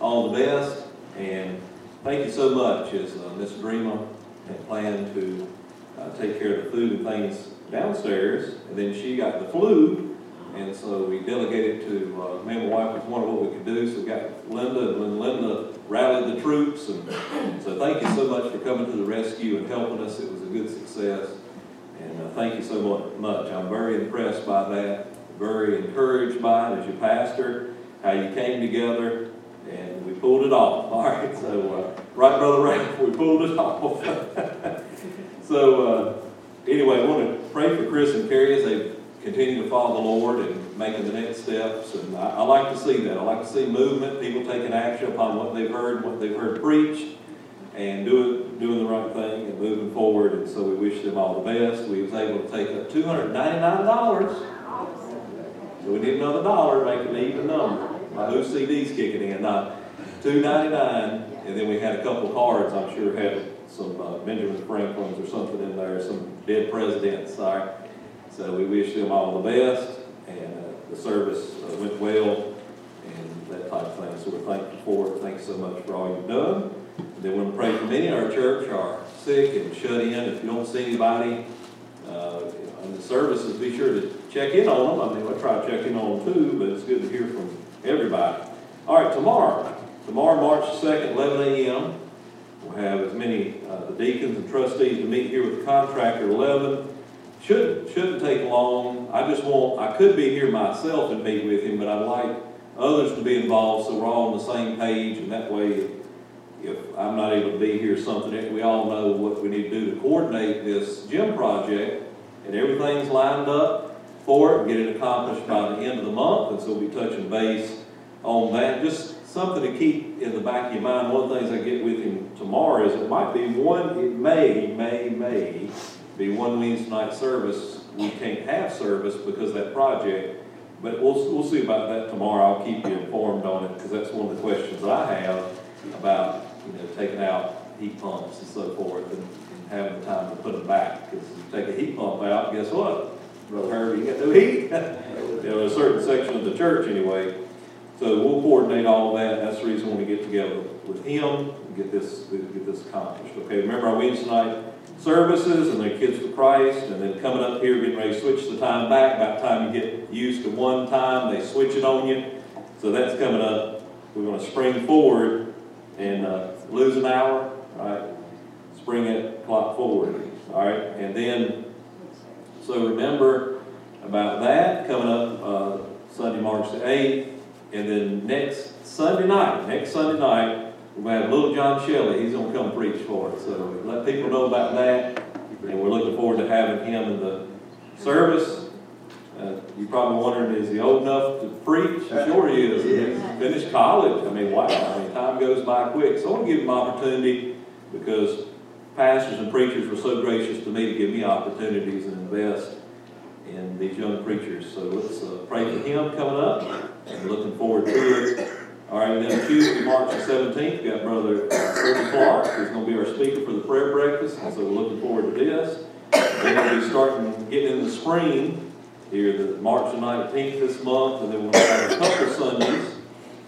all the best, and thank you so much, as uh, Ms. Dreamer had planned to uh, take care of the food and things downstairs, and then she got the flu, and so we delegated to, uh, me and my wife was wondering what we could do, so we got Linda, and when Linda rallied the troops, and so thank you so much for coming to the rescue and helping us, it was a good success. And uh, thank you so much, I'm very impressed by that, very encouraged by it as your pastor, how you came together, and we pulled it off, all right, so, uh, right, Brother Ralph, we pulled it off. So, uh, anyway, I want to pray for Chris and Carrie as they continue to follow the Lord and making the next steps. And I, I like to see that. I like to see movement, people taking action upon what they've heard, what they've heard preached, and doing, doing the right thing and moving forward. And so we wish them all the best. We was able to take up two hundred ninety-nine dollars. So we need another dollar, to make an even number. My new CD's kicking in, not two ninety-nine. And then we had a couple cards, I'm sure had some uh, Benjamin Franklin's or something in there, some dead presidents, sorry. So we wish them all the best, and uh, the service uh, went well, and that type of thing. So we're thankful for it. Thanks so much for all you've done. And then want to pray for many in our church are sick and shut in. If you don't see anybody uh, in the services, be sure to check in on them. I mean, I try to check in on them too, but it's good to hear from everybody. All right, tomorrow, tomorrow, March 2nd, 11 a.m., We'll have as many, uh, the deacons and trustees to meet here with the contractor eleven. Shouldn't, shouldn't take long. I just want, I could be here myself and meet with him, but I'd like others to be involved so we're all on the same page and that way if- if I'm not able to be here, something, we all know what we need to do to coordinate this gym project and everything's lined up for it and get it accomplished by the end of the month. And so we'll be touching base on that. Just something to keep in the back of your mind. One of the things I get with him tomorrow is it might be one, it may, may, may be one Wednesday night service. We can't have service because that project, but we'll, we'll see about that tomorrow. I'll keep you informed on it because that's one of the questions that I have about, you know, taking out heat pumps and so forth and, and having the time to put them back. Because you take a heat pump out, guess what? Brother Herbie, you got no heat. You know, a certain section of the church anyway. So we'll coordinate all of that, that's the reason when we get together with him, and get this, get this accomplished, Okay, remember our Wednesday night services and the Kids for Christ, and then coming up here, getting ready to switch the time back. About time you get used to one time, they switch it on you. So that's coming up. We're gonna spring forward and, uh, lose an hour, right? Spring that clock forward, all right? And then, so remember about that coming up, uh, Sunday, March the eighth. And then next Sunday night, next Sunday night, we're gonna have Little John Shelley, he's gonna come preach for us, so let people know about that. And we're looking forward to having him in the service. Uh, you're probably wondering, is he old enough to preach? Sure he is. He's finished college, I mean, wow, I mean, time goes by quick. So I want to give him opportunity because pastors and preachers were so gracious to me to give me opportunities and invest in these young preachers. So let's uh, pray for him coming up, and looking forward to it. All right, then Tuesday, March the seventeenth, we got Brother Freddie Clark, who's gonna be our speaker for the prayer breakfast, and so we're looking forward to this. Then we'll be starting, getting in the spring, here, the March the nineteenth this month, and then we'll have a couple Sundays,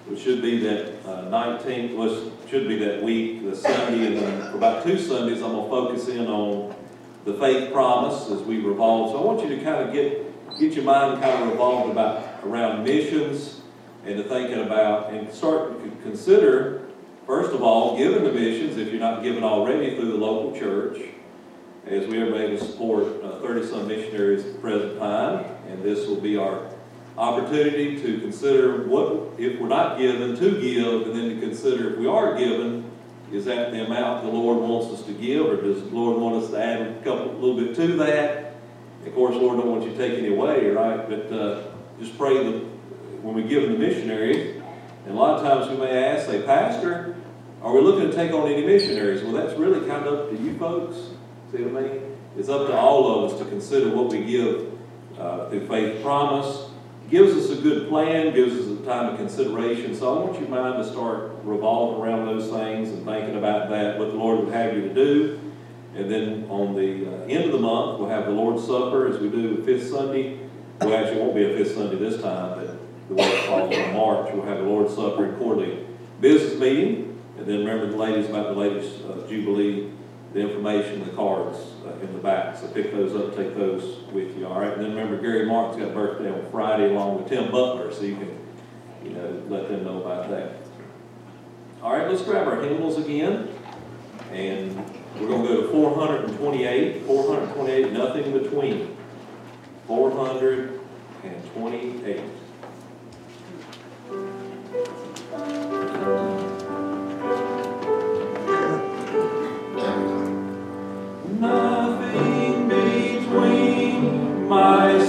which should be that uh, nineteenth, was, should be that week, the Sunday, and then for about two Sundays, I'm gonna focus in on the faith promise as we revolve. So I want you to kind of get, get your mind kind of revolved about, around missions, and to thinking about, and start to consider, first of all, giving the missions, if you're not given already through the local church, as we are able to support uh, thirty-some missionaries at the present time, and this will be our opportunity to consider what, if we're not given, to give, and then to consider if we are given, is that the amount the Lord wants us to give, or does the Lord want us to add a couple, a little bit to that? Of course, Lord don't want you to take any away, right? But uh, just pray that when we give to missionaries, and a lot of times we may ask, say, Pastor, are we looking to take on any missionaries? Well, that's really kind of up to you folks. See what I mean? It's up to all of us to consider what we give uh, through faith promise. Gives us a good plan, gives us a time of consideration. So I want your mind to start revolving around those things and thinking about that, what the Lord would have you to do. And then on the uh, end of the month, we'll have the Lord's Supper as we do the fifth Sunday. Well, actually, it won't be a fifth Sunday this time, but the way it falls in March, we'll have the Lord's Supper and quarterly business meeting. And then remember the ladies about the ladies' uh, Jubilee, the information, the cards uh, in the back. So pick those up, take those with you. All right. And then remember, Gary Martin's got birthday on Friday along with Tim Butler, so you can, you know, let them know about that. All right, let's grab our hymnals again, and we're going to go to 428, 428, nothing between. 428.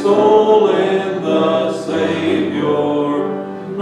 Soul in the Savior,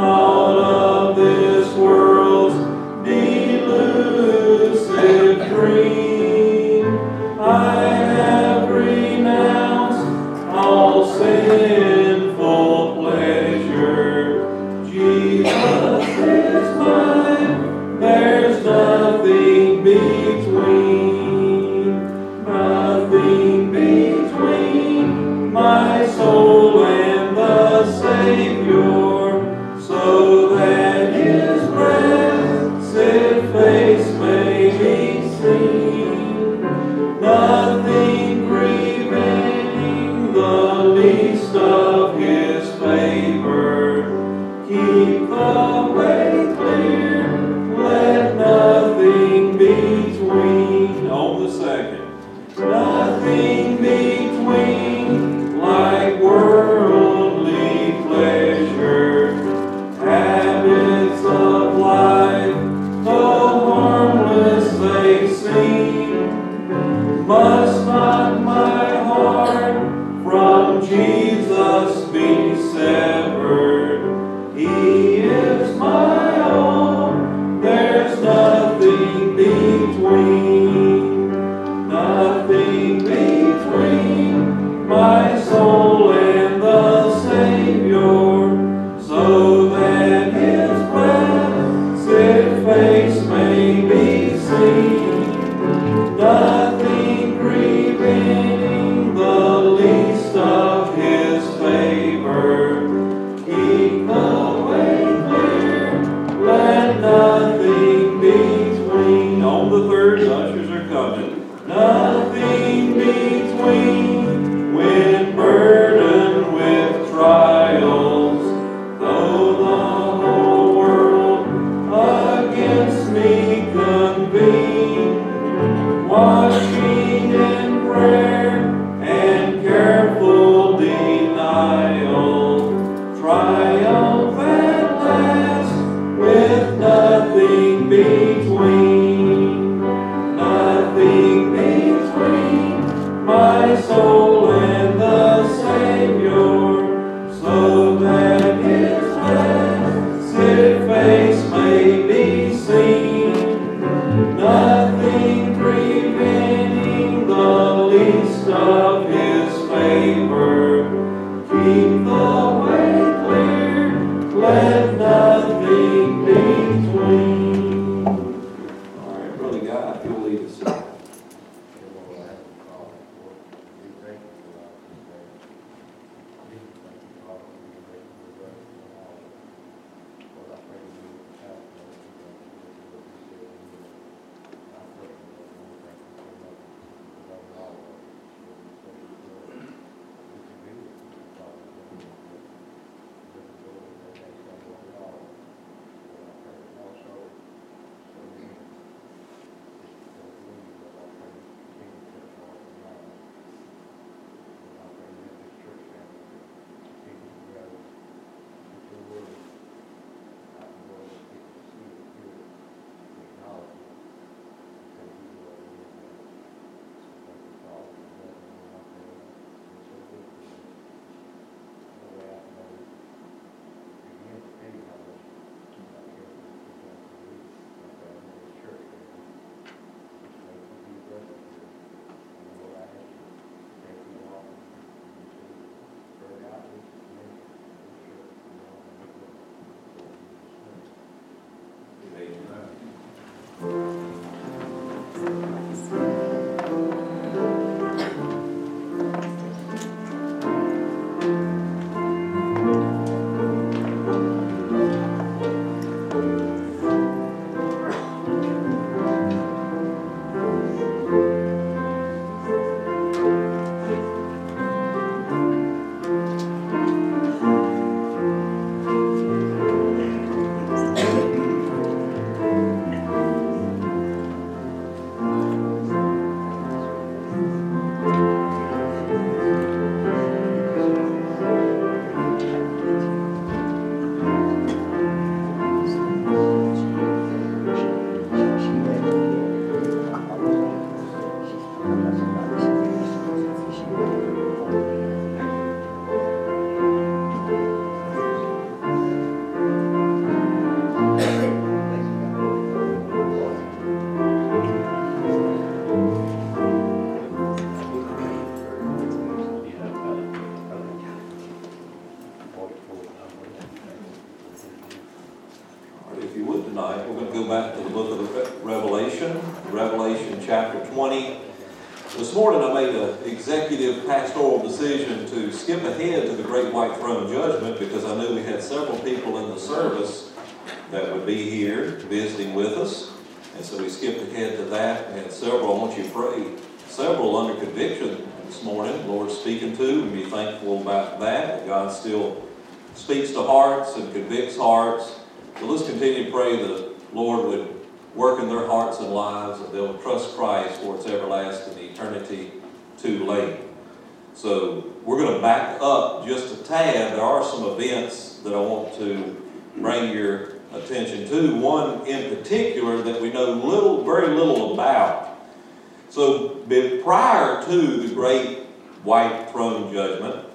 So prior to the great white throne judgment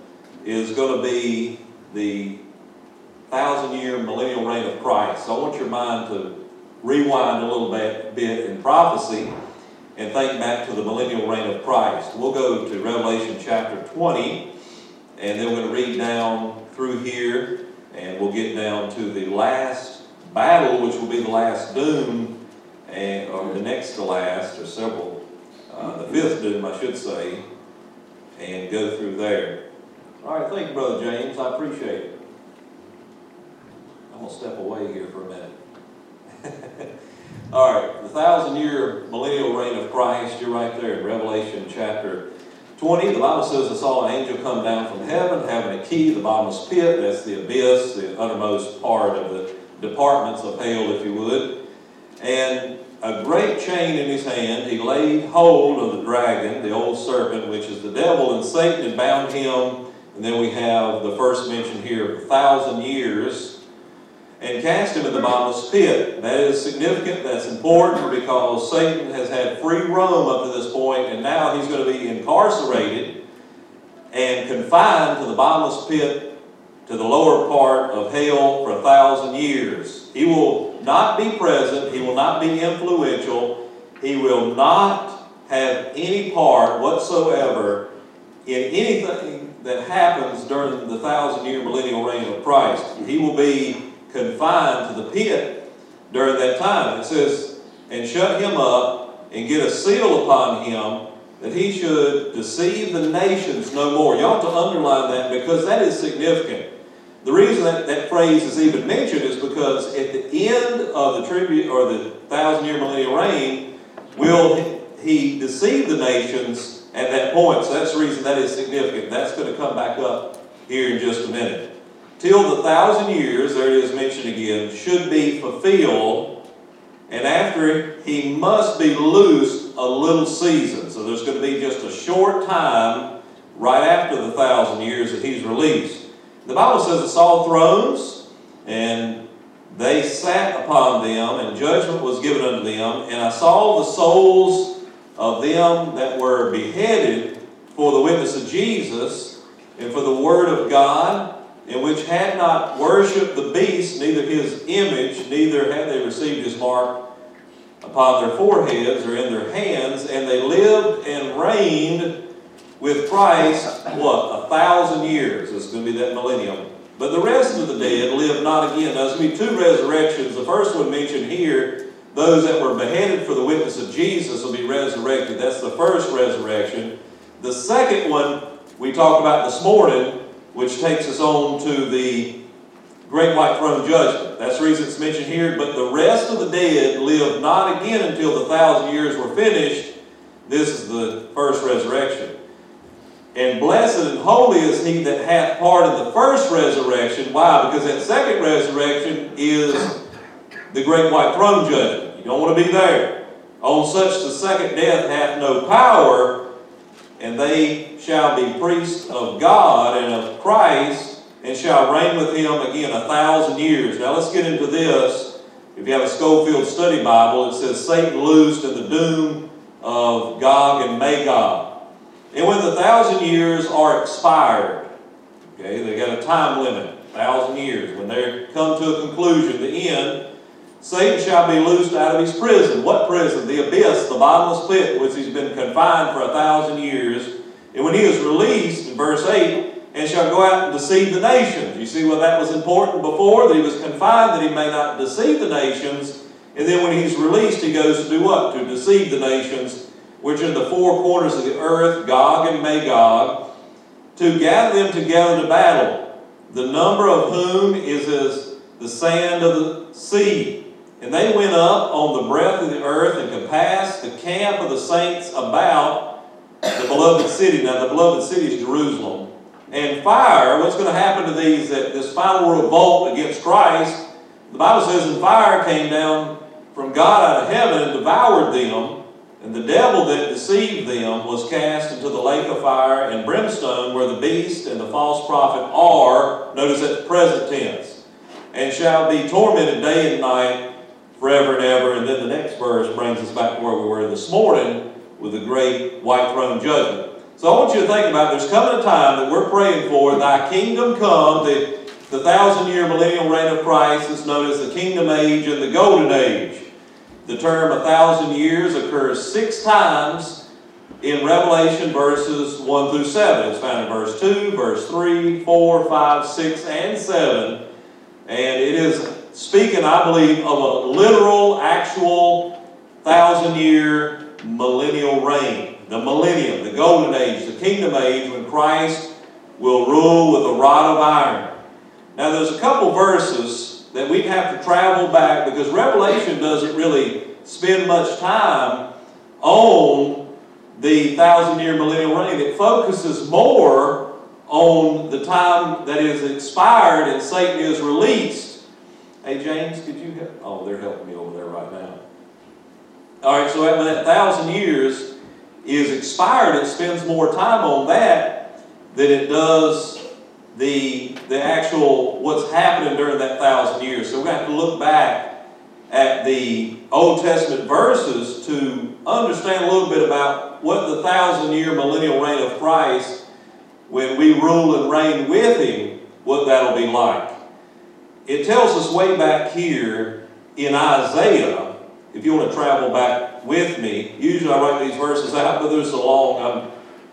is going to be the thousand year millennial reign of Christ. So I want your mind to rewind a little bit, bit in prophecy and think back to the millennial reign of Christ. We'll go to Revelation chapter 20 and then we're going to read down through here and we'll get down to the last battle, which will be the last doom, and, or the next to last, or several uh, the fifth doom, I should say, and go through there. All right, thank you, Brother James. I appreciate it. I'm going to step away here for a minute. All right, the thousand year millennial reign of Christ, you're right there in Revelation chapter 20. The Bible says, I saw an angel come down from heaven having a key, the bottomless pit, that's the abyss, the uttermost part of the departments of hell, if you would. And a great chain in his hand, he laid hold of the dragon, the old serpent, which is the devil, and Satan had bound him. And then we have the first mention here, of a thousand years and cast him in the bottomless pit. That is significant, that's important because Satan has had free roam up to this point, and now he's going to be incarcerated and confined to the bottomless pit to the lower part of hell for a thousand years. He will not be present, he will not be influential, he will not have any part whatsoever in anything that happens during the thousand year millennial reign of Christ. He will be confined to the pit during that time. It says, and shut him up and get a seal upon him that he should deceive the nations no more. You ought to underline that because that is significant. The reason that, that phrase is even mentioned is because at the end of the tribute or the thousand year millennial reign, will he deceive the nations at that point? So that's the reason that is significant. That's going to come back up here in just a minute till the thousand years, there it is mentioned again, should be fulfilled, and after it, he must be loosed a little season. So there's going to be just a short time right after the thousand years that he's released. The Bible says it saw thrones, and they sat upon them, and judgment was given unto them. And I saw the souls of them that were beheaded for the witness of Jesus and for the word of God and which had not worshipped the beast, neither his image, neither had they received his mark upon their foreheads or in their hands, and they lived and reigned with Christ, what, a thousand years. Is going to be that millennium. But the rest of the dead live not again. Now, there's going to be two resurrections. The first one mentioned here, those that were beheaded for the witness of Jesus will be resurrected. That's the first resurrection. The second one we talked about this morning which takes us on to the great white throne judgment. That's the reason it's mentioned here. But the rest of the dead lived not again until the thousand years were finished. This is the first resurrection. And blessed and holy is he that hath part in the first resurrection. Why? Because that second resurrection is the great white throne judgment. You don't want to be there. On such the second death hath no power, and they shall be priests of God and of Christ, and shall reign with him again a thousand years. Now let's get into this. If you have a Scofield Study Bible, it says Satan loosed in the doom of Gog and Magog. And when the thousand years are expired, okay, they got a time limit, thousand years. When they come to a conclusion, the end, Satan shall be loosed out of his prison. What prison? The abyss, the bottomless pit, which he's been confined for a thousand years. And when he is released, in verse 8, and shall go out and deceive the nations. You see what that was important before? That he was confined, that he may not deceive the nations. And then when he's released, he goes to do what? To deceive the nations, which are the four corners of the earth, Gog and Magog, to gather them together to battle, the number of whom is as the sand of the sea. And they went up on the breadth of the earth and compassed the camp of the saints about the beloved city. Now, the beloved city is Jerusalem. And fire, what's going to happen to these, that this final revolt against Christ? The Bible says, and fire came down from God out of heaven and devoured them. And the devil that deceived them was cast into the lake of fire and brimstone, where the beast and the false prophet are, notice that present tense, and shall be tormented day and night forever and ever. And then the next verse brings us back to where we were this morning with the great white throne judgment. So I want you to think about there's coming a time that we're praying for, thy kingdom come, the, the thousand year millennial reign of Christ is known as the kingdom age and the golden age. The term a thousand years occurs six times in Revelation verses 1 through 7. It's found in verse 2, verse 3, 4, 5, 6, and 7. And it is speaking, I believe, of a literal, actual thousand year millennial reign. The millennium, the golden age, the kingdom age when Christ will rule with a rod of iron. Now, there's a couple verses that we'd have to travel back because Revelation doesn't really spend much time on the thousand year millennial reign. It focuses more on the time that is expired and Satan is released. Hey, James, could you help? Oh, they're helping me over there right now. All right, so when that thousand years is expired, it spends more time on that than it does the, the actual what's happening during that thousand years. So to have to look back at the Old Testament verses to understand a little bit about what the thousand year millennial reign of Christ, when we rule and reign with Him, what that'll be like. It tells us way back here in Isaiah, if you want to travel back with me, usually I write these verses out, but they're so long, I'm,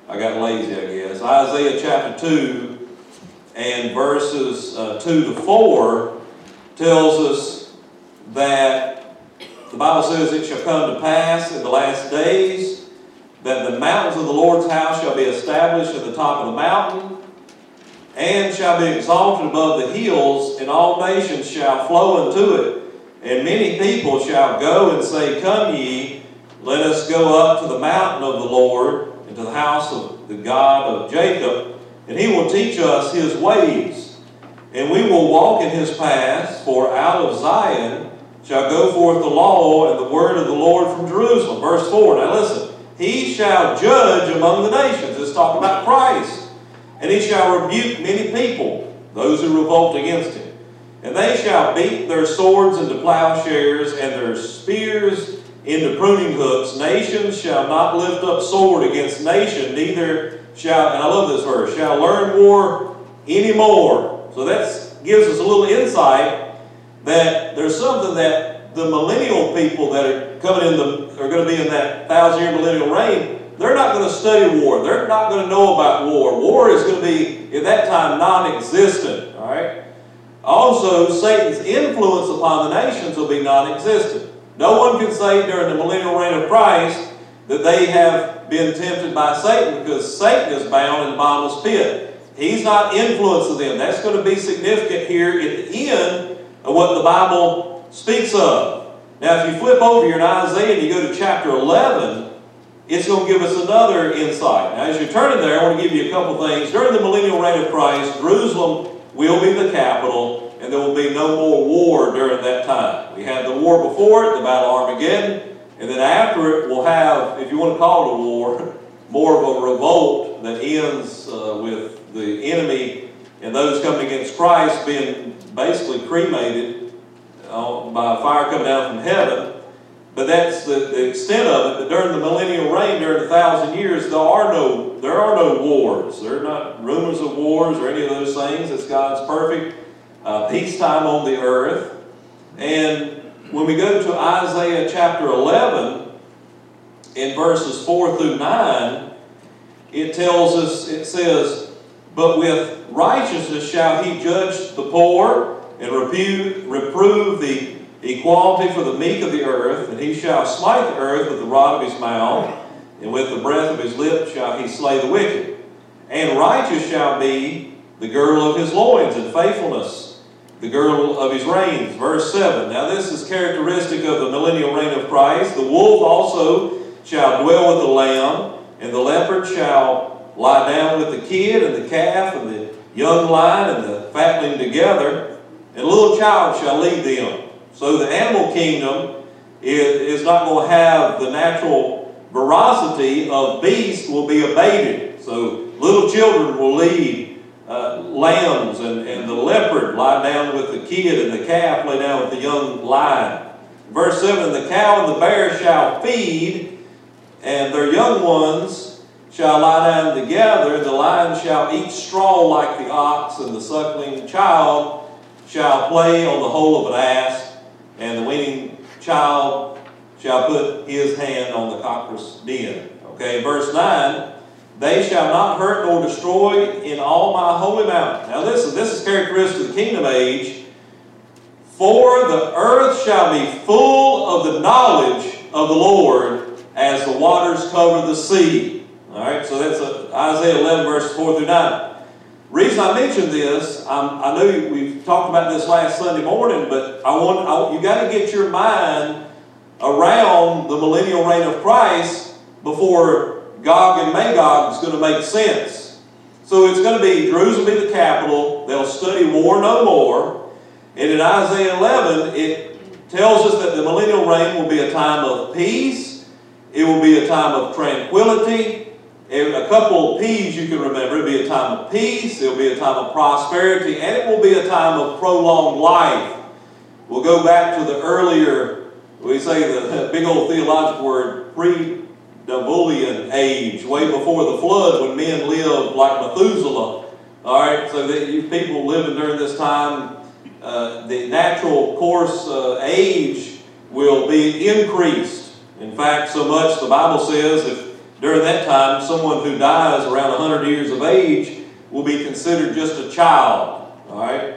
I got lazy, I guess. Isaiah chapter 2, and verses uh, 2 to 4 tells us that the Bible says it shall come to pass in the last days that the mountains of the Lord's house shall be established at the top of the mountain and shall be exalted above the hills, and all nations shall flow unto it. And many people shall go and say, Come ye, let us go up to the mountain of the Lord, and to the house of the God of Jacob and he will teach us his ways, and we will walk in his paths, for out of Zion shall go forth the law and the word of the Lord from Jerusalem. Verse 4. Now listen. He shall judge among the nations. It's talking about Christ. And he shall rebuke many people, those who revolt against him. And they shall beat their swords into plowshares and their spears into pruning hooks. Nations shall not lift up sword against nation, neither shall, and I love this verse, shall learn war anymore. So that gives us a little insight that there's something that the millennial people that are coming in the, are going to be in that thousand year millennial reign, they're not going to study war. They're not going to know about war. War is going to be, at that time, non-existent. All right? Also, Satan's influence upon the nations will be non-existent. No one can say during the millennial reign of Christ that they have been tempted by Satan because Satan is bound in the bottomless pit. He's not influencing them. That's going to be significant here at the end of what the Bible speaks of. Now, if you flip over here in Isaiah and you go to chapter 11, it's going to give us another insight. Now, as you're turning there, I want to give you a couple things. During the millennial reign of Christ, Jerusalem will be the capital, and there will be no more war during that time. We had the war before it, the Battle of Armageddon. And then after it, we'll have, if you want to call it a war, more of a revolt that ends uh, with the enemy and those coming against Christ being basically cremated uh, by a fire coming down from heaven. But that's the, the extent of it. But during the millennial reign, during a thousand years, there are no there are no wars. There are not rumors of wars or any of those things. It's God's perfect uh, peacetime on the earth. And when we go to Isaiah chapter 11, in verses 4 through 9, it tells us, it says, But with righteousness shall he judge the poor, and reprove, reprove the equality for the meek of the earth, and he shall smite the earth with the rod of his mouth, and with the breath of his lips shall he slay the wicked. And righteous shall be the girdle of his loins, and faithfulness the girdle of his reins. Verse 7. Now, this is characteristic of the millennial reign of Christ. The wolf also shall dwell with the lamb, and the leopard shall lie down with the kid and the calf and the young lion and the fatling together, and a little child shall lead them. So the animal kingdom is, is not going to have the natural veracity of beasts will be abated. So little children will lead uh, lambs and, and the leopard lie down with the kid and the calf lay down with the young lion. Verse 7 The cow and the bear shall feed, and their young ones shall lie down together, the lion shall eat straw like the ox, and the suckling child shall play on the hole of an ass, and the weaning child shall put his hand on the cockatrice' den. Okay, verse 9 they shall not hurt nor destroy in all my holy mountain. Now listen, this is characteristic of the kingdom age. For the earth shall be full of the knowledge of the Lord as the waters cover the sea. All right, so that's uh, Isaiah 11, verses 4 through 9. Reason I mention this, I'm, I know we talked about this last Sunday morning, but I want I, you got to get your mind around the millennial reign of Christ before Gog and Magog is going to make sense. So it's going to be Jerusalem be the capital. They'll study war no more. And in Isaiah 11, it tells us that the millennial reign will be a time of peace. It will be a time of tranquility. A couple of P's you can remember. It'll be a time of peace. It'll be a time of prosperity. And it will be a time of prolonged life. We'll go back to the earlier, we say the big old theological word, pre Diluvian age, way before the flood when men lived like Methuselah. All right, so that you people living during this time, uh, the natural course uh, age will be increased. In fact, so much the Bible says if during that time someone who dies around 100 years of age will be considered just a child. All right.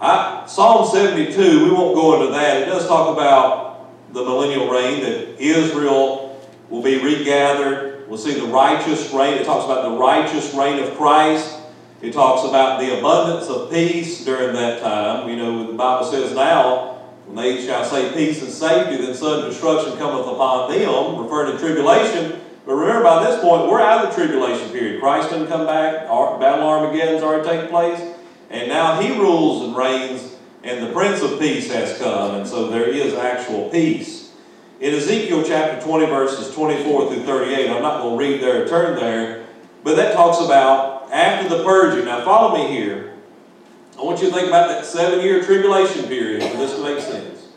I, Psalm 72, we won't go into that. It does talk about the millennial reign that Israel will be regathered. We'll see the righteous reign. It talks about the righteous reign of Christ. It talks about the abundance of peace during that time. You know, the Bible says now, when they shall say peace and safety, then sudden destruction cometh upon them, referring to tribulation. But remember, by this point, we're out of the tribulation period. Christ didn't come back. Battle Armageddon's already taken place. And now he rules and reigns, and the Prince of Peace has come. And so there is actual peace. In Ezekiel chapter 20, verses 24 through 38, I'm not going to read there, turn there, but that talks about after the purging. Now, follow me here. I want you to think about that seven year tribulation period for this to make sense.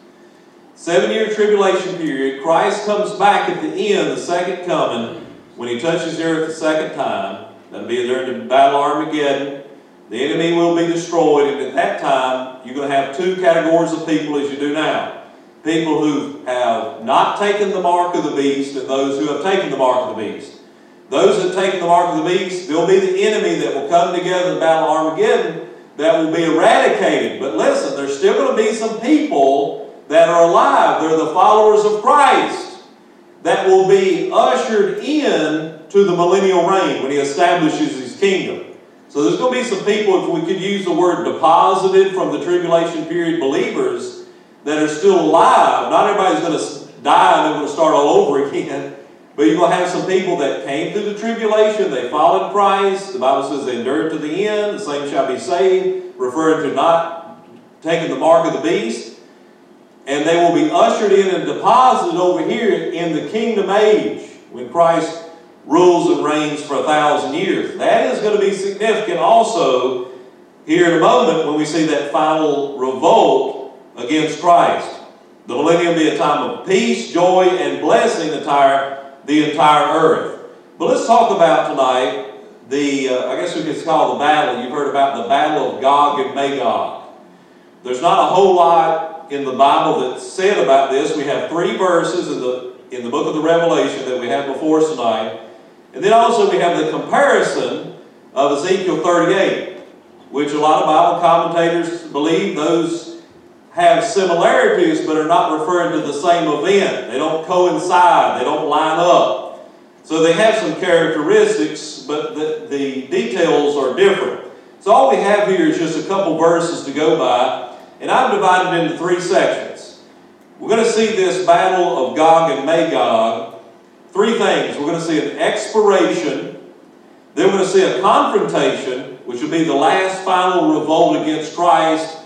Seven year tribulation period, Christ comes back at the end, the second coming, when he touches the earth the second time. That'll be during the Battle Armageddon. The enemy will be destroyed, and at that time, you're going to have two categories of people as you do now people who have not taken the mark of the beast and those who have taken the mark of the beast. Those that have taken the mark of the beast, there'll be the enemy that will come together in battle Armageddon that will be eradicated. But listen, there's still going to be some people that are alive. They're the followers of Christ that will be ushered in to the millennial reign when he establishes his kingdom. So there's going to be some people, if we could use the word deposited from the tribulation period believers, that are still alive. Not everybody's going to die and they're going to start all over again. But you're going to have some people that came through the tribulation, they followed Christ. The Bible says they endured to the end, the same shall be saved, referring to not taking the mark of the beast. And they will be ushered in and deposited over here in the kingdom age when Christ rules and reigns for a thousand years. That is going to be significant also here in a moment when we see that final revolt against Christ. The millennium be a time of peace, joy, and blessing the entire, the entire earth. But let's talk about tonight the, uh, I guess we could call the battle. You've heard about the battle of Gog and Magog. There's not a whole lot in the Bible that's said about this. We have three verses in the, in the book of the Revelation that we have before us tonight. And then also we have the comparison of Ezekiel 38, which a lot of Bible commentators believe those have similarities but are not referring to the same event. They don't coincide, they don't line up. So they have some characteristics, but the, the details are different. So all we have here is just a couple verses to go by, and I've divided into three sections. We're going to see this battle of Gog and Magog. Three things. We're going to see an expiration, then we're going to see a confrontation, which will be the last final revolt against Christ,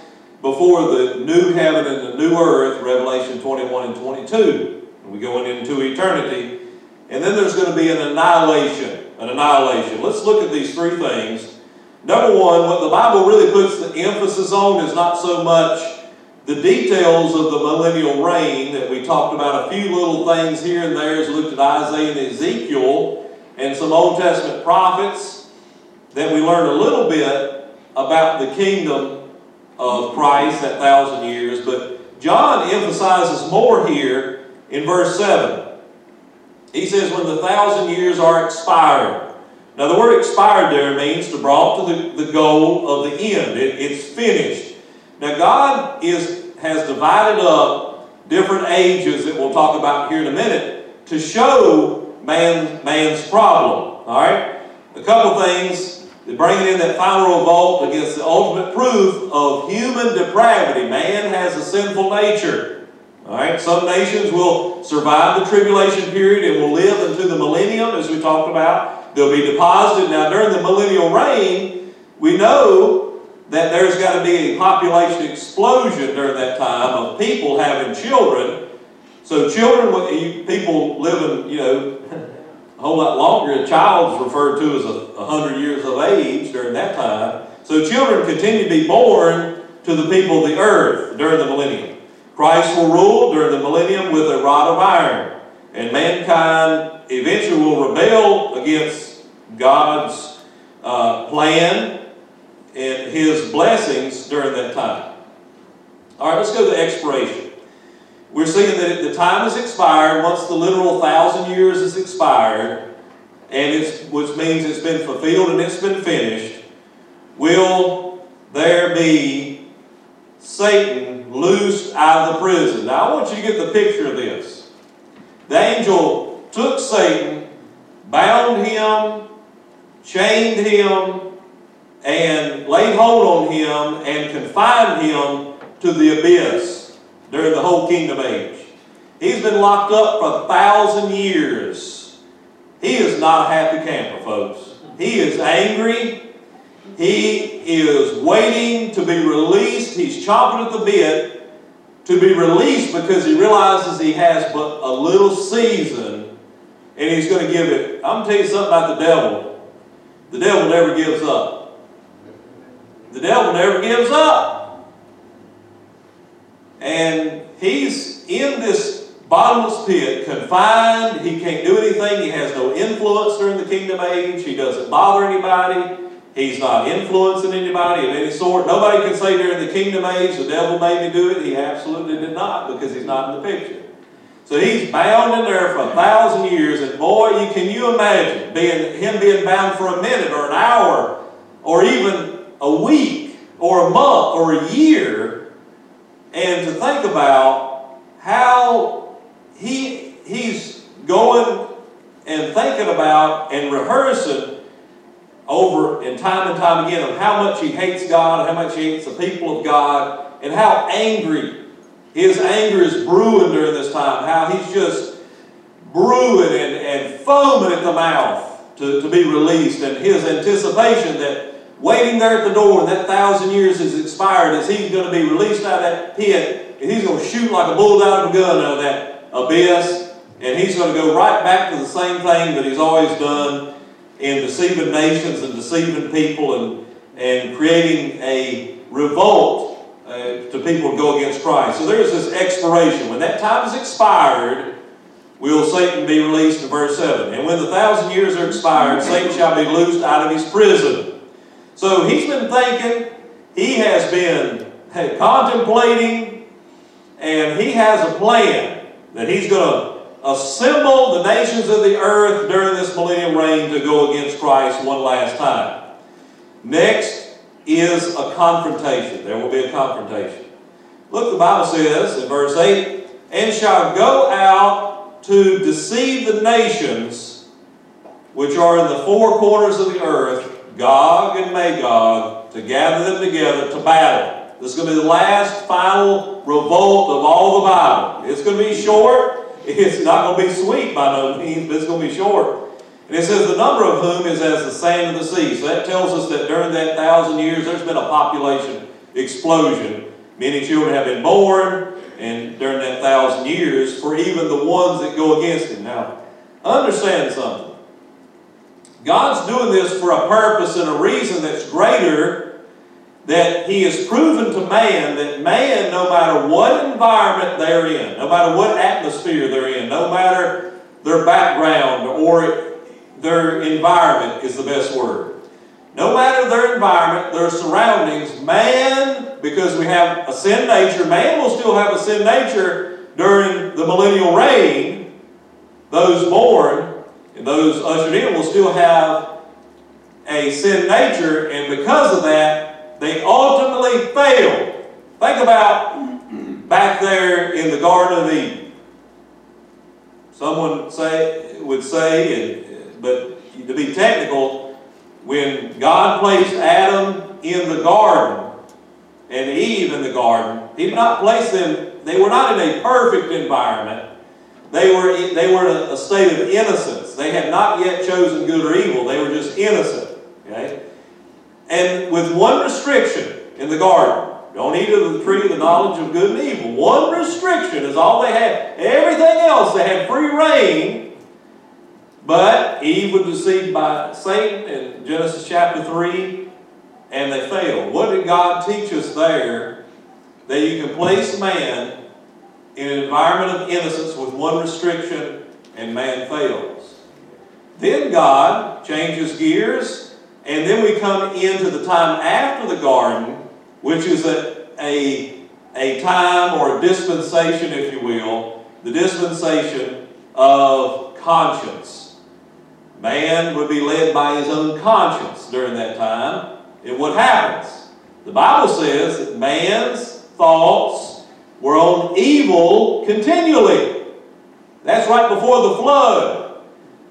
before the new heaven and the new earth, Revelation 21 and 22. And we go into eternity. And then there's going to be an annihilation. An annihilation. Let's look at these three things. Number one, what the Bible really puts the emphasis on is not so much the details of the millennial reign that we talked about a few little things here and there as we looked at Isaiah and Ezekiel and some Old Testament prophets that we learned a little bit about the kingdom of Christ, that thousand years. But John emphasizes more here in verse 7. He says, when the thousand years are expired. Now, the word expired there means to brought to the, the goal of the end. It, it's finished. Now, God is, has divided up different ages that we'll talk about here in a minute to show man, man's problem. All right? A couple things bringing in that final revolt against the ultimate proof of human depravity. Man has a sinful nature. All right, some nations will survive the tribulation period and will live into the millennium, as we talked about. They'll be deposited. Now, during the millennial reign, we know that there's got to be a population explosion during that time of people having children. So, children, people living, you know, whole lot longer. A child is referred to as a, a hundred years of age during that time. So, children continue to be born to the people of the earth during the millennium. Christ will rule during the millennium with a rod of iron, and mankind eventually will rebel against God's uh, plan and His blessings during that time. All right, let's go to the expiration. We're seeing that the time has expired once the literal thousand years is expired, and it's which means it's been fulfilled and it's been finished. Will there be Satan loosed out of the prison? Now I want you to get the picture of this. The angel took Satan, bound him, chained him, and laid hold on him and confined him to the abyss during the whole kingdom age. He's been locked up for a thousand years. He is not a happy camper, folks. He is angry. He is waiting to be released. He's chomping at the bit to be released because he realizes he has but a little season and he's going to give it. I'm going to tell you something about the devil. The devil never gives up. The devil never gives up. And he's in this bottomless pit, confined. He can't do anything. He has no influence during the kingdom age. He doesn't bother anybody. He's not influencing anybody of any sort. Nobody can say during the kingdom age, the devil made me do it. He absolutely did not because he's not in the picture. So he's bound in there for a thousand years, and boy, you, can you imagine being him being bound for a minute or an hour or even a week or a month or a year and to think about how he, he's going and thinking about and rehearsing over and time and time again of how much he hates God how much he hates the people of God and how angry his anger is brewing during this time, how he's just brewing and, and foaming at the mouth to, to be released, and his anticipation that waiting there at the door that thousand years is expired as he's going to be released out of that pit and he's going to shoot like a bull out of a gun out of that abyss and he's going to go right back to the same thing that he's always done in deceiving nations and deceiving people and, and creating a revolt uh, to people to go against Christ. So there's this expiration. When that time is expired, will Satan be released in verse 7. And when the thousand years are expired, Satan shall be loosed out of his prison so he's been thinking, he has been contemplating, and he has a plan that he's going to assemble the nations of the earth during this millennium reign to go against Christ one last time. Next is a confrontation. There will be a confrontation. Look, the Bible says in verse 8, and shall go out to deceive the nations which are in the four corners of the earth Gog and Magog to gather them together to battle. This is going to be the last final revolt of all the Bible. It's going to be short. It's not going to be sweet by no means, but it's going to be short. And it says the number of whom is as the sand of the sea. So that tells us that during that thousand years, there's been a population explosion. Many children have been born, and during that thousand years, for even the ones that go against him. Now, understand something. God's doing this for a purpose and a reason that's greater that He has proven to man that man, no matter what environment they're in, no matter what atmosphere they're in, no matter their background or their environment is the best word. No matter their environment, their surroundings, man, because we have a sin nature, man will still have a sin nature during the millennial reign. Those born those ushered in will still have a sin nature, and because of that, they ultimately fail. Think about back there in the Garden of Eden. Someone say would say, but to be technical, when God placed Adam in the garden and Eve in the garden, He did not place them, they were not in a perfect environment. They were, they were in a state of innocence. They had not yet chosen good or evil. They were just innocent. Okay? And with one restriction in the garden, don't eat of the tree of the knowledge of good and evil. One restriction is all they had. Everything else, they had free reign. But Eve was deceived by Satan in Genesis chapter 3, and they failed. What did God teach us there? That you can place man in an environment of innocence with one restriction, and man fails. Then God changes gears, and then we come into the time after the garden which is a, a, a time or a dispensation, if you will, the dispensation of conscience. Man would be led by his own conscience during that time. And what happens? The Bible says that man's thoughts were on evil continually. That's right before the flood.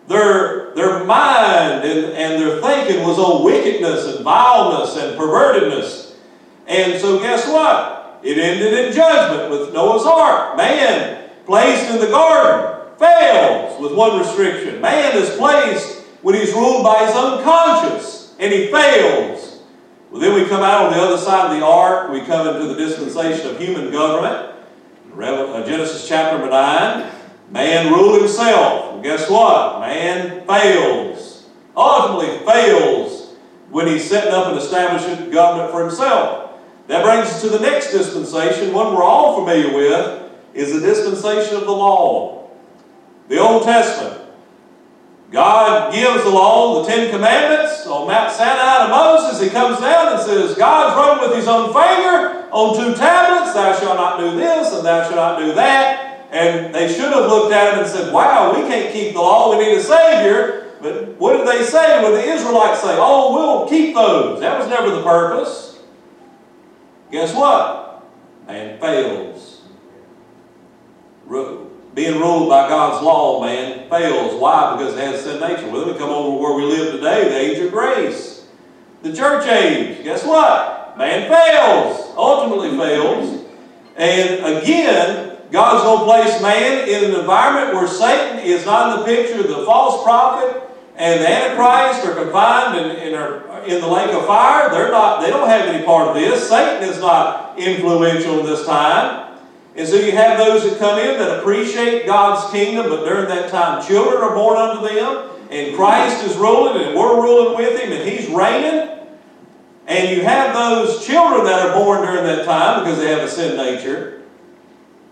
Their, their mind and, and their thinking was on wickedness and vileness and pervertedness. And so guess what? It ended in judgment with Noah's Ark. Man placed in the garden fails with one restriction. Man is placed when he's ruled by his own conscience and he fails. Well, then we come out on the other side of the ark. We come into the dispensation of human government. Uh, Genesis chapter 9. Man ruled himself. Guess what? Man fails. Ultimately fails when he's setting up and establishing government for himself. That brings us to the next dispensation, one we're all familiar with, is the dispensation of the law. The Old Testament. God gives the law, the Ten Commandments, on Mount Sinai to Moses. He comes down and says, God's wrote with his own finger on two tablets, thou shalt not do this and thou shalt not do that. And they should have looked at him and said, wow, we can't keep the law, we need a Savior. But what did they say? What did the Israelites say? Oh, we'll keep those. That was never the purpose. Guess what? Man fails. Being ruled by God's law, man fails. Why? Because it has sin nature. Well, then we come over where we live today, the age of grace. The church age. Guess what? Man fails. Ultimately fails. And again, God's going to place man in an environment where Satan is not in the picture, the false prophet and the Antichrist are confined and, in the lake of fire. They're not, they don't have any part of this. Satan is not influential in this time. And so you have those that come in that appreciate God's kingdom, but during that time children are born unto them, and Christ is ruling, and we're ruling with him, and he's reigning. And you have those children that are born during that time because they have a sin nature,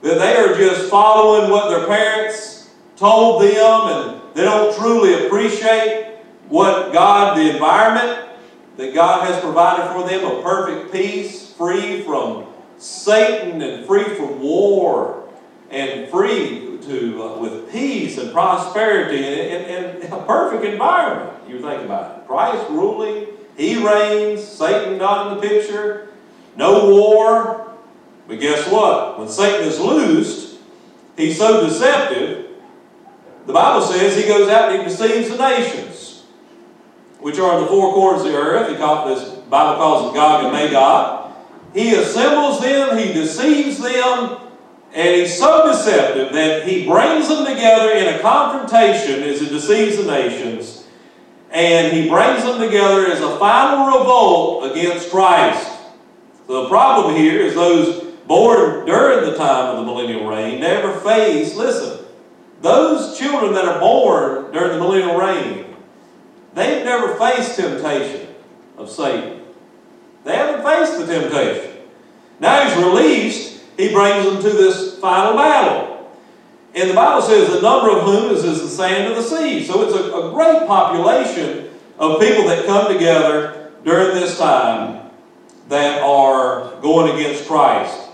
that they are just following what their parents told them, and they don't truly appreciate what God, the environment that God has provided for them a perfect peace, free from Satan and free from war and free to uh, with peace and prosperity and, and, and, a perfect environment. You think about it. Christ ruling, He reigns, Satan not in the picture, no war. But guess what? When Satan is loosed, he's so deceptive. The Bible says he goes out and he deceives the nations which are in the four corners of the earth. He called this Bible calls them Gog and Magog. He assembles them, he deceives them, and he's so deceptive that he brings them together in a confrontation as he deceives the nations, and he brings them together as a final revolt against Christ. So the problem here is those born during the time of the millennial reign never face, listen, those children that are born during the millennial reign They've never faced temptation of Satan. They haven't faced the temptation. Now he's released, he brings them to this final battle. And the Bible says the number of whom is as the sand of the sea. So it's a, a great population of people that come together during this time that are going against Christ.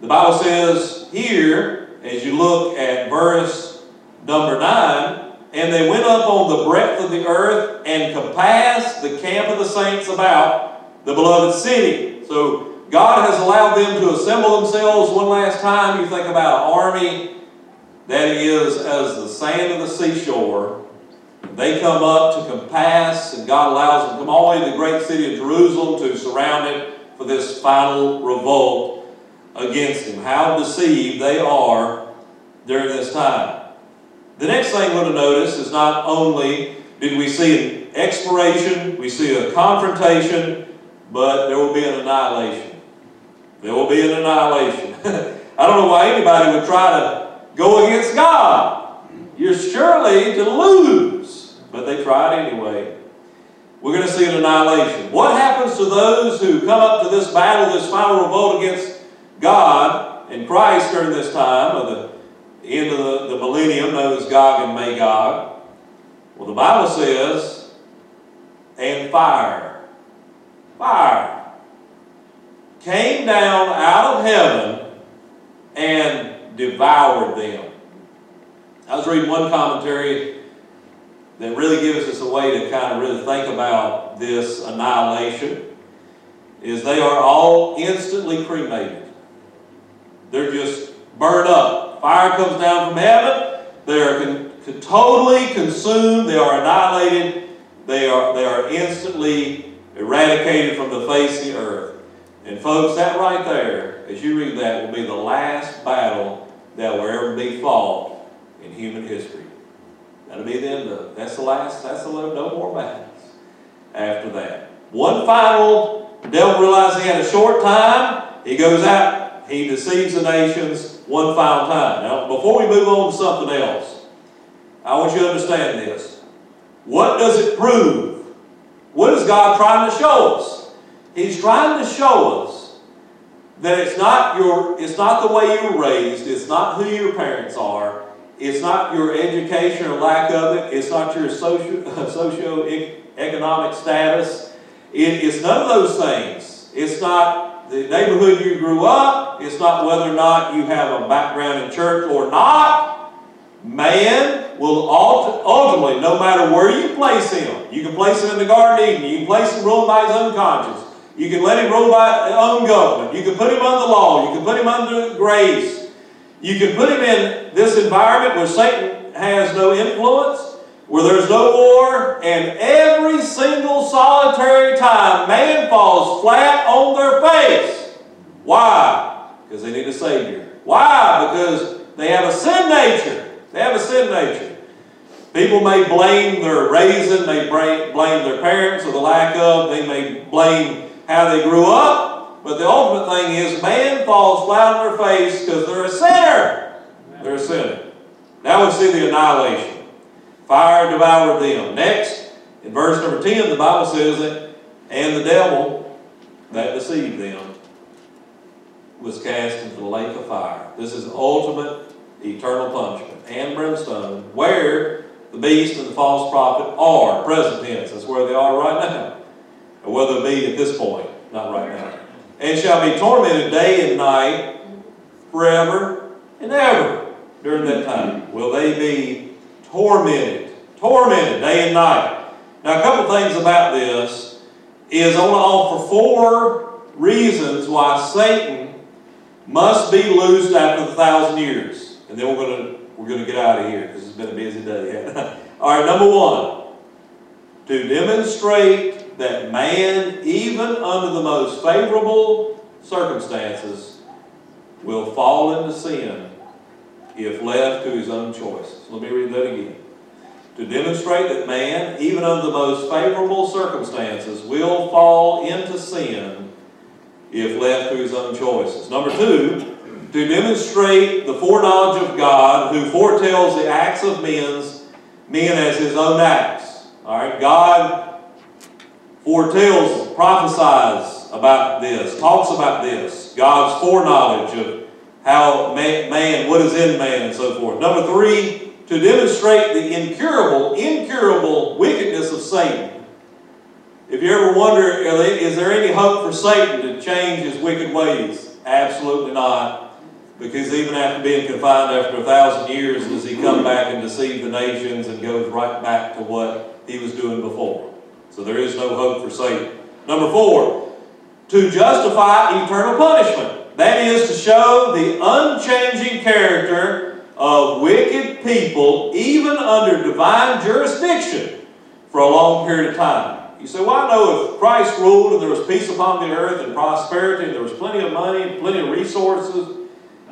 The Bible says here, as you look at verse number 9, and they went up on the breadth of the earth and compassed the camp of the saints about the beloved city. So God has allowed them to assemble themselves one last time. You think about an army that is as the sand of the seashore. they come up to compass, and God allows them to come all the way to the great city of Jerusalem to surround it for this final revolt against him. How deceived they are during this time. The next thing we're going to notice is not only did we see an exploration, we see a confrontation, but there will be an annihilation. There will be an annihilation. I don't know why anybody would try to go against God. You're surely to lose, but they tried anyway. We're going to see an annihilation. What happens to those who come up to this battle, this final revolt against God and Christ during this time of the end of the, the millennium known as Gog and Magog? Well, the Bible says, and fire. Fire came down out of heaven and devoured them. I was reading one commentary that really gives us a way to kind of really think about this annihilation is they are all instantly cremated. They're just burned up. Fire comes down from heaven. They are con totally consumed. They are annihilated. They are, they are instantly eradicated from the face of the earth. And folks, that right there, as you read that, will be the last battle that will ever be fought in human history. That'll be the end of it. That's the last, that's the no more battles after that. One final, devil realized he had a short time. He goes out, he deceives the nations one final time. Now, before we move on to something else, I want you to understand this. What does it prove? What is God trying to show us? He's trying to show us that it's not your, it's not the way you were raised, it's not who your parents are, it's not your education or lack of it. It's not your socio, socio-economic status. It, it's none of those things. It's not the neighborhood you grew up. It's not whether or not you have a background in church or not. Man will ultimately, no matter where you place him, you can place him in the Garden of Eden, you can place him ruled by his unconscious, you can let him rule by his own government, you can put him under the law, you can put him under grace, you can put him in this environment where Satan has no influence, where there's no war, and every single solitary time man falls flat on their face. Why? Because they need a Savior. Why? Because they have a sin nature. They have a sin nature. People may blame their raising, they blame their parents or the lack of, they may blame how they grew up, but the ultimate thing is man falls flat on their face because they're a sinner. They're a sinner. Now we see the annihilation. Fire devoured them. Next, in verse number 10, the Bible says that, and the devil that deceived them was cast into the lake of fire. This is ultimate eternal punishment and brimstone, where the beast and the false prophet are, present tense. That's where they are right now. Or whether it be at this point, not right now and shall be tormented day and night forever and ever during that time. Will they be tormented? Tormented day and night. Now, a couple things about this is I want to offer four reasons why Satan must be loosed after the thousand years. And then we're going to we're going to get out of here because it's been a busy day. All right, number one, to demonstrate that man, even under the most favorable circumstances, will fall into sin if left to his own choices. Let me read that again. To demonstrate that man, even under the most favorable circumstances, will fall into sin if left to his own choices. Number two, to demonstrate the foreknowledge of God who foretells the acts of men's, men as his own acts. All right, God foretells, prophesies about this, talks about this, God's foreknowledge of how man, man, what is in man, and so forth. Number three, to demonstrate the incurable, incurable wickedness of Satan. If you ever wonder, is there any hope for Satan to change his wicked ways? Absolutely not. Because even after being confined after a thousand years, does he come back and deceive the nations and goes right back to what he was doing before? So there is no hope for Satan. Number four, to justify eternal punishment. Show the unchanging character of wicked people, even under divine jurisdiction, for a long period of time. You say, well, I know if Christ ruled and there was peace upon the earth and prosperity and there was plenty of money and plenty of resources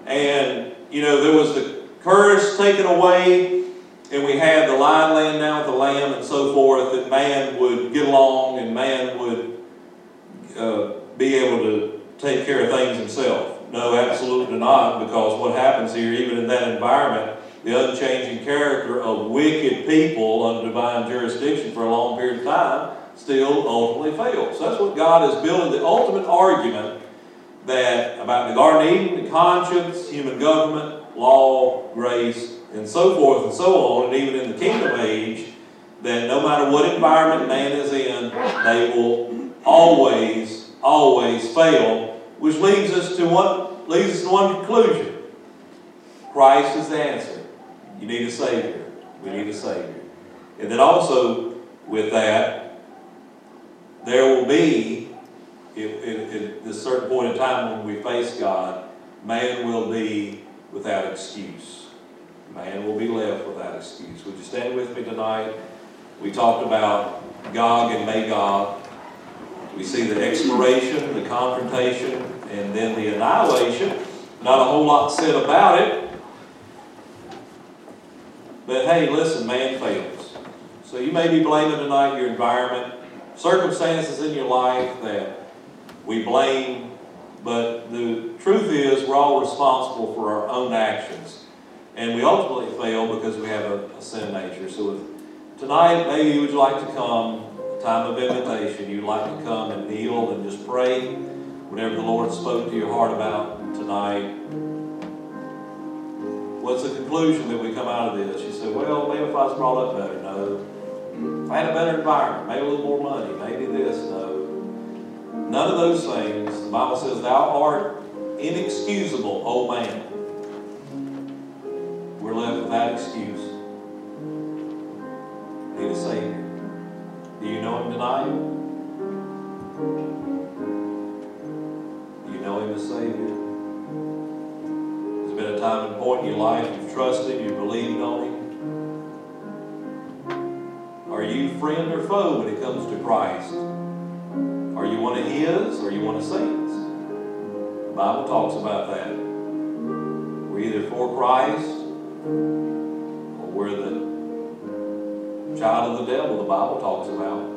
and, you know, there was the curse taken away and we had the lion laying down with the lamb and so forth, that man would get along and man would uh, be able to take care of things himself. No, absolutely not, because what happens here, even in that environment, the unchanging character of wicked people under divine jurisdiction for a long period of time still ultimately fails. That's what God is building the ultimate argument that about the Garden Eden, the conscience, human government, law, grace, and so forth and so on, and even in the kingdom age, that no matter what environment man is in, they will always, always fail, which leads us to one leads us to one conclusion. Christ is the answer. You need a Savior. We need a Savior. And then also with that, there will be, at this certain point in time when we face God, man will be without excuse. Man will be left without excuse. Would you stand with me tonight? We talked about Gog and Magog. We see the exploration, the confrontation, and then the annihilation. Not a whole lot said about it. But hey, listen, man fails. So you may be blaming tonight your environment, circumstances in your life that we blame, but the truth is we're all responsible for our own actions. And we ultimately fail because we have a, a sin nature. So if tonight maybe you would like to come, time of invitation, you'd like to come and kneel and just pray whatever the Lord spoke to your heart about tonight. What's the conclusion that we come out of this? You say, well, maybe if I was brought up better. No. If I had a better environment, maybe a little more money, maybe this. No. None of those things. The Bible says, thou art inexcusable, O man. We're left without excuse. Need a Savior. Do you know Him tonight? Do you know Him as Savior? There's been a time and point in your life you've trusted, you've believed on Him. Are you friend or foe when it comes to Christ? Are you one of His or are you one of Satan's? The Bible talks about that. We're either for Christ or we're the child of the devil, the Bible talks about.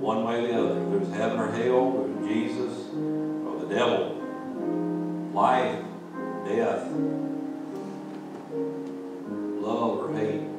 One way or the other. There's heaven or hell, Jesus or the devil. Life, death, love or hate.